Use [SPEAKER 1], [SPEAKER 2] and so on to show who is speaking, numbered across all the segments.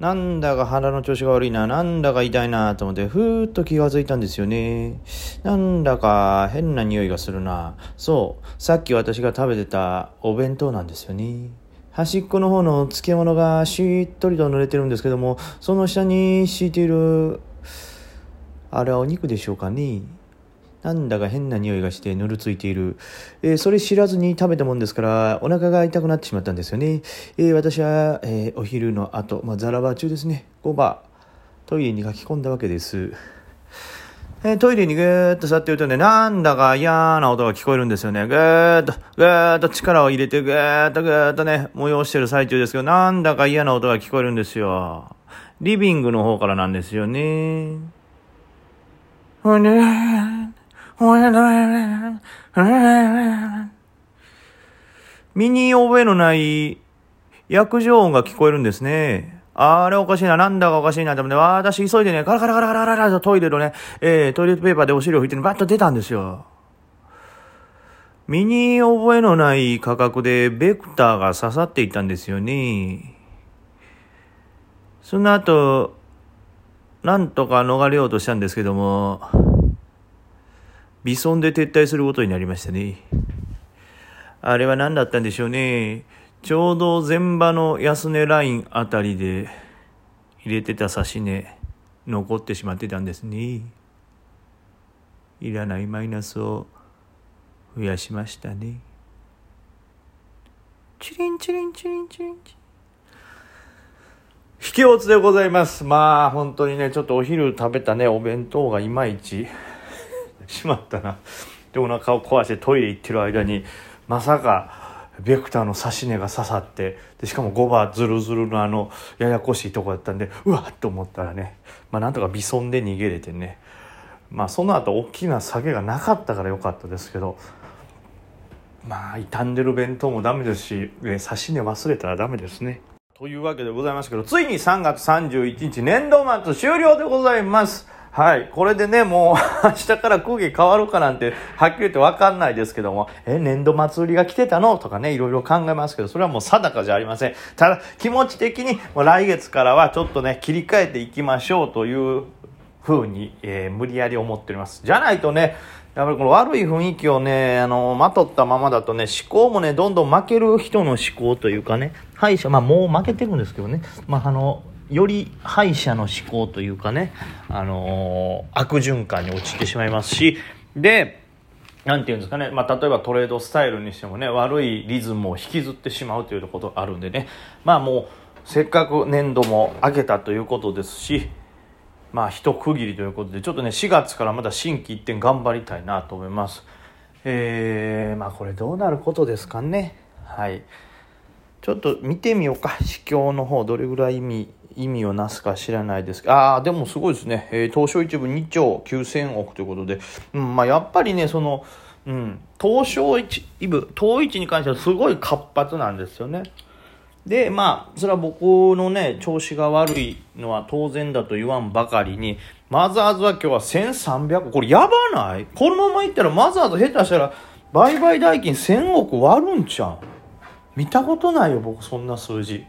[SPEAKER 1] なんだか腹の調子が悪いな、なんだか痛いなと思って、ふーっと気がついたんですよね。なんだか変な匂いがするな。そう、さっき私が食べてたお弁当なんですよね。端っこの方の漬物がしっとりと濡れてるんですけども、その下に敷いている、あれはお肉でしょうかね。なんだか変な匂いがしてぬるついている、えー、それ知らずに食べたもんですからお腹が痛くなってしまったんですよね、えー、私は、えー、お昼の後、まあ、ザラバ中ですね。5番トイレに書き込んだわけです、えトイレにぐーっと座ってるとねなんだか嫌な音が聞こえるんですよね。ぐーっとぐーっと力を入れてぐーっとぐーっとね催してる最中ですけどなんだか嫌な音が聞こえるんですよ。リビングの方からなんですよね。ほんで身に覚えのない薬状音が聞こえるんですね。あれおかしいな、なんだかおかしいなと思って、私急いでね、カラカラカラカラカラとトイレのね、えー、トイレットペーパーでお尻を拭いて、バッと出たんですよ。身に覚えのない価格でベクターが刺さっていったんですよね。その後、なんとか逃れようとしたんですけども、微損で撤退することになりましたね。あれは何だったんでしょうね。ちょうど前場の安値ラインあたりで入れてた差し値残ってしまってたんですね。いらないマイナスを増やしましたね。チリンチリンチリンチリンチリン。引き落ちでございます。まあ本当にね、ちょっとお昼食べたね、お弁当がいまいちしまったなでお腹を壊してトイレ行ってる間にまさかベクターの刺し根が刺さってでしかも5番ズルズルのあのややこしいとこだったんでうわっと思ったらね、まあ、なんとか微損で逃げれてねまあその後大きな下げがなかったからよかったですけどまあ傷んでる弁当もダメですし刺し根忘れたらダメですね。というわけでございますけどついに3月31日年度末終了でございます。はい。これでね、もう 明日から空気変わるかなんて、はっきり言ってわかんないですけども、え、年度末売りが来てたの？とかね、いろいろ考えますけど、それはもう定かじゃありません。ただ、気持ち的に、もう来月からはちょっとね、切り替えていきましょうというふうに、えー、無理やり思っております。じゃないとね、やっぱりこの悪い雰囲気をね、あの、まとったままだとね、思考もね、どんどん負ける人の思考というかね、敗者、まあもう負けてるんですけどね、まああの、より敗者の思考というかね、あのー、悪循環に陥ってしまいますし、で、なんていうんですかね、まあ、例えばトレードスタイルにしてもね、悪いリズムを引きずってしまうということがあるんでね、まあもう、せっかく年度も明けたということですし、まあ一区切りということで、ちょっとね、4月からまた新規一点頑張りたいなと思います。えー、まあこれどうなることですかね。はい。ちょっと見てみようか。市況の方、どれぐらい意味意味をなすか知らないですああ、でもすごいですね。えー、東証一部2兆9000億ということで、うん、まあやっぱりね、その、うん、東証一部、東一に関してはすごい活発なんですよね。で、まあ、それは僕のね、調子が悪いのは当然だと言わんばかりに、マザーズは今日は1300、これやばない？このままいったらマザーズ下手したら売買代金1000億割るんちゃう？見たことないよ、僕そんな数字。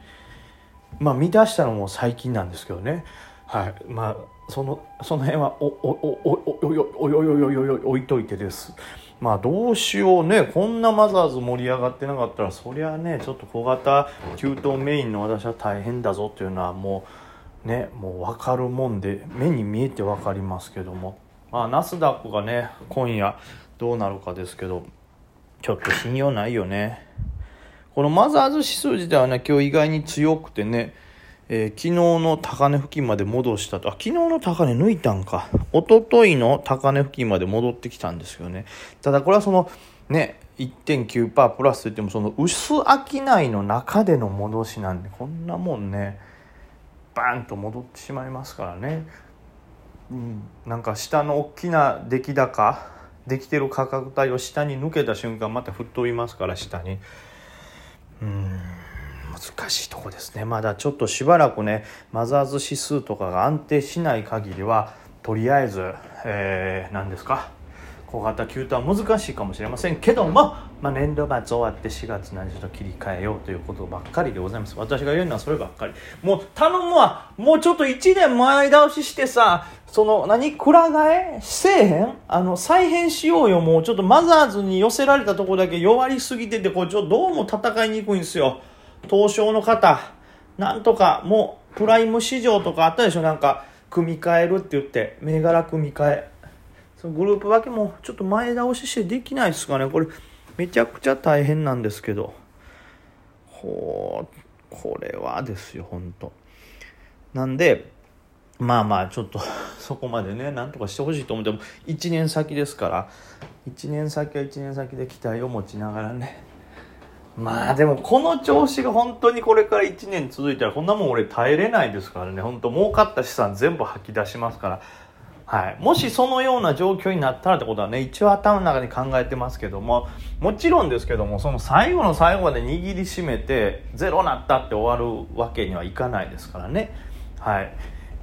[SPEAKER 1] まあ、見出したのも最近なんですけどね、はいまあ、そのその辺はおおおおおよおよよよよよ置いといてです。まあどうしようね、こんなマザーズ盛り上がってなかったら、そりゃね、ちょっと小型給湯メインの私は大変だぞっていうのはもう、ね、もう分かるもんで、目に見えて分かりますけども、まあナスダックがね、今夜どうなるかですけど、ちょっと信用ないよね。このマザーズ指数自体はね、今日意外に強くてね、えー、昨日の高値付近まで戻したと。あ、昨日の高値抜いたんか。一昨日の高値付近まで戻ってきたんですよね。ただこれはその、ね、1.9%プラスといってもその薄商いの中での戻しなんでこんなもんねバーンと戻ってしまいますからね、うん、なんか下の大きな出来高できてる価格帯を下に抜けた瞬間また吹っ飛びますから下に。うん。難しいとこですね。まだちょっとしばらくねマザーズ指数とかが安定しない限りはとりあえず、えー、何ですか？小型球とは難しいかもしれませんけども、まあ、年度末終わって4月何日と切り替えようということばっかりでございます。私が言うのはそればっかり。もう頼むわ。もうちょっと1年前倒ししてさその何くら替えせえへん？あの再編しようよ。もうちょっとマザーズに寄せられたとこだけ弱りすぎててこれちょっとどうも戦いにくいんですよ。東証の方。なんとかもうプライム市場とかあったでしょ。なんか組み替えるって言って銘柄組み替え。そのグループ分けもちょっと前倒ししてできないですかね。これめちゃくちゃ大変なんですけど。ほうこれはですよ本当なんでまあまあちょっと そこまでねなんとかしてほしいと思っても1年先ですから1年先は1年先で期待を持ちながらね。まあでもこの調子が本当にこれから1年続いたらこんなもん俺耐えれないですからね。本当儲かった資産全部吐き出しますから。はい、もしそのような状況になったらってことはね一応頭の中に考えてますけどももちろんですけどもその最後の最後まで握りしめてゼロなったって終わるわけにはいかないですからね。はい。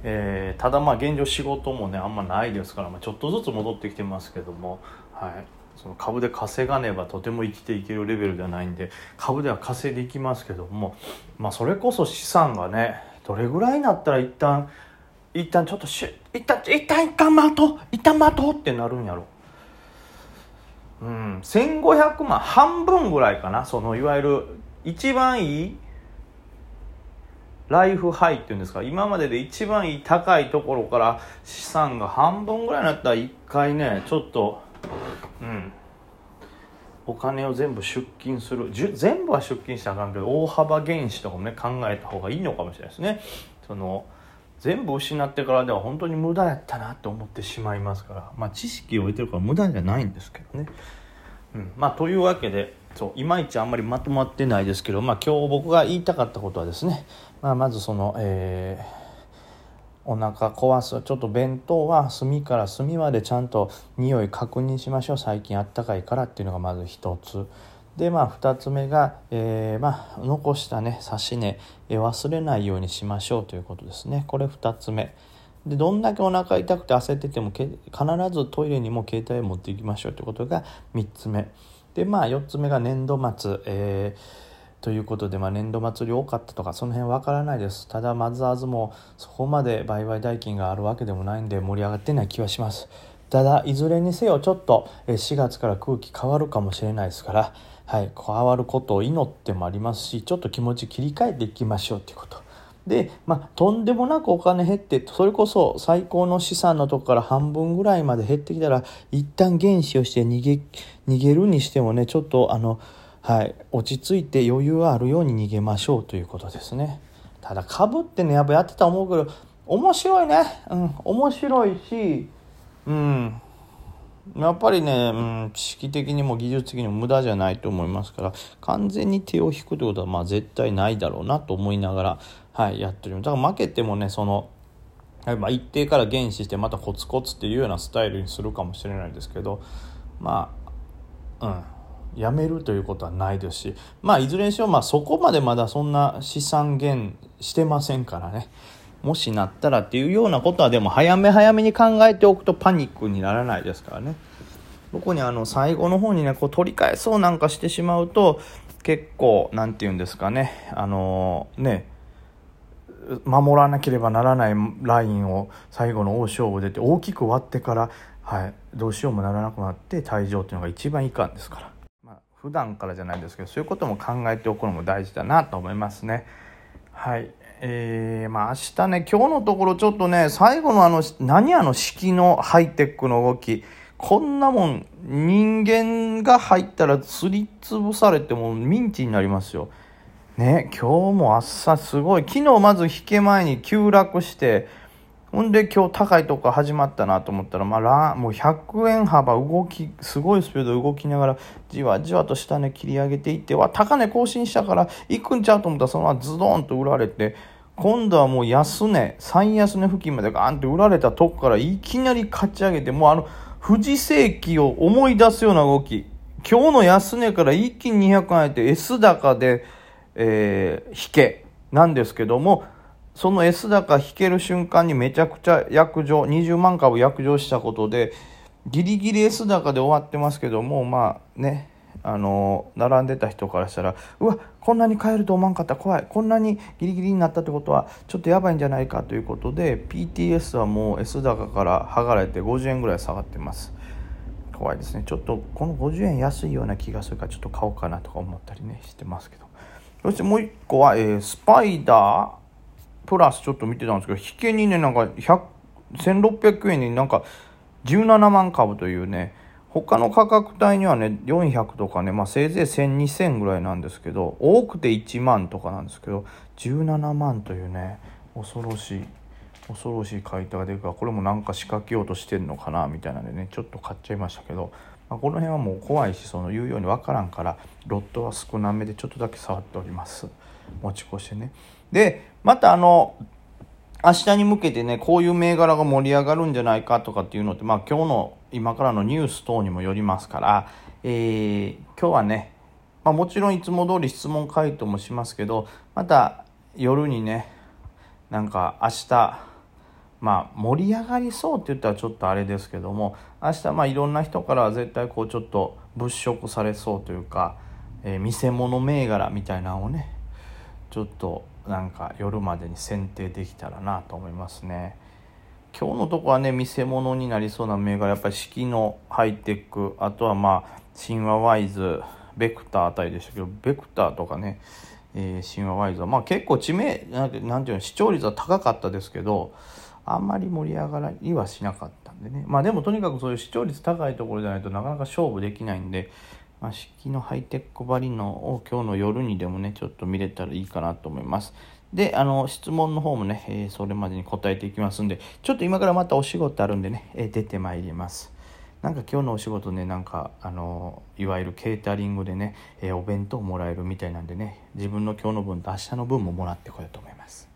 [SPEAKER 1] えー、ただまあ現状仕事もねあんまないですから、まあ、ちょっとずつ戻ってきてますけども、はい、その株で稼がねばとても生きていけるレベルではないんで株では稼いでいきますけども、まあ、それこそ資産がねどれぐらいになったら一旦一旦ちょっとし一旦一旦一旦待とう一旦待とってなるんやろ。うん1500万半分ぐらいかな。そのいわゆる一番いいライフハイっていうんですか。今までで一番いい高いところから資産が半分ぐらいになったら一回ねちょっとうん。お金を全部出金する。全部は出金したらあかんけど大幅減資とかもね考えた方がいいのかもしれないですね。その全部失ってからでは本当に無駄やったなと思ってしまいますからまあ知識を得てるから無駄じゃないんですけどね。うん、まあというわけでそういまいちあんまりまとまってないですけど、まあ、今日僕が言いたかったことはですね、まあ、まずその、えー、お腹壊すちょっと弁当は隅から隅までちゃんと匂い確認しましょう最近あったかいからっていうのがまず一つ。でまあ2つ目が、えー、まあ、残したね刺し根、え忘れないようにしましょうということですね。これ2つ目。でどんだけお腹痛くて焦ってても必ずトイレにも携帯を持っていきましょうということが3つ目。でまあ4つ目が年度末、えー、ということで、まあ、年度末量多かったとかその辺わからないです。ただマザーズもそこまで売買代金があるわけでもないんで盛り上がってない気はします。ただいずれにせよちょっと4月から空気変わるかもしれないですからはい、変わることを祈ってもありますしちょっと気持ち切り替えていきましょうということ。で、まあ、とんでもなくお金減ってそれこそ最高の資産のとこから半分ぐらいまで減ってきたら一旦減資をして逃げ逃げるにしてもねちょっとあの、はい、落ち着いて余裕あるように逃げましょうということですね。ただ株ってねやっぱやってた思うけど面白いね。うん面白いしうん。やっぱりね、うん、知識的にも技術的にも無駄じゃないと思いますから完全に手を引くということはまあ絶対ないだろうなと思いながら、はい、やってるだから負けてもねそのまあ一定から減視してまたコツコツっていうようなスタイルにするかもしれないですけどまあうんやめるということはないですしまあいずれにしろまあそこまでまだそんな資産減してませんからね。もしなったらっていうようなことはでも早め早めに考えておくとパニックにならないですからね。どこにあの最後の方にねこう取り返そうなんかしてしまうと結構何て言うんですかねあのー、ね守らなければならないラインを最後の大勝負出て大きく割ってから、はい、どうしようもならなくなって退場っていうのが一番いかんですから、まあ、普段からじゃないですけどそういうことも考えておくのも大事だなと思いますね。はいえー、まあ明日ね、今日のところちょっとね、最後のあの、何あの式のハイテックの動き。こんなもん、人間が入ったらすりつぶされてもミンチになりますよ。ね、今日も朝すごい。昨日まず引け前に急落して、ほんで今日高いとこ始まったなと思ったら、まあ、ラもう100円幅動き、すごいスピード動きながら、じわじわと下値切り上げていって、わ、高値更新したから行くんちゃうと思ったら、そのままズドンと売られて、今度はもう安値、最安値付近までガーンって売られたとこからいきなり勝ち上げて、もうあの、富士世紀を思い出すような動き。今日の安値から一気に200円上げて S 高で、えー、引けなんですけども、その S 高引ける瞬間にめちゃくちゃ約定、20万株約定したことで、ギリギリ S 高で終わってますけどもまあねあの並んでた人からしたらうわこんなに買えると思わんかった怖いこんなにギリギリになったってことはちょっとやばいんじゃないかということで PTS はもう S 高から剥がれて50円ぐらい下がってます。怖いですね。ちょっとこの50円安いような気がするからちょっと買おうかなとか思ったりねしてますけど。そしてもう一個は、えー、スパイダー。プラスちょっと見てたんですけど引けにねなんか1600円になんか17万株というね他の価格帯にはね400とかね、まあ、せいぜい10002000ぐらいなんですけど多くて1万とかなんですけど17万というね恐ろしい恐ろしい買い手が出るからこれもなんか仕掛けようとしてんのかなみたいなんでねちょっと買っちゃいましたけど、まあ、この辺はもう怖いしその言うように分からんからロットは少なめでちょっとだけ触っております。持ち越してね。でまたあの明日に向けてねこういう銘柄が盛り上がるんじゃないかとかっていうのってまあ今日の今からのニュース等にもよりますから、えー、今日はね、まあ、もちろんいつも通り質問回答もしますけどまた夜にねなんか明日まあ盛り上がりそうって言ったらちょっとあれですけども明日まあいろんな人からは絶対こうちょっと物色されそうというか、えー、見せ物銘柄みたいなのをねちょっとなんか夜までに選定できたらなと思いますね。今日のとこはね見せ物になりそうな銘柄やっぱり四季のハイテックあとはまあ神話ワイズベクターあたりでしたけどベクターとかね、えー、神話ワイズはまあ結構知名なんてなんていうの視聴率は高かったですけどあんまり盛り上がりはしなかったんでねまあでもとにかくそういう視聴率高いところじゃないとなかなか勝負できないんでまあ、式のハイテクバリのを今日の夜にでもねちょっと見れたらいいかなと思います。で、あの、質問の方もね、えー、それまでに答えていきますんで、ちょっと今からまたお仕事あるんでね、えー、出てまいります。なんか今日のお仕事ね、なんか、あの、いわゆるケータリングでね、えー、お弁当もらえるみたいなんでね、自分の今日の分と明日の分ももらってこようと思います。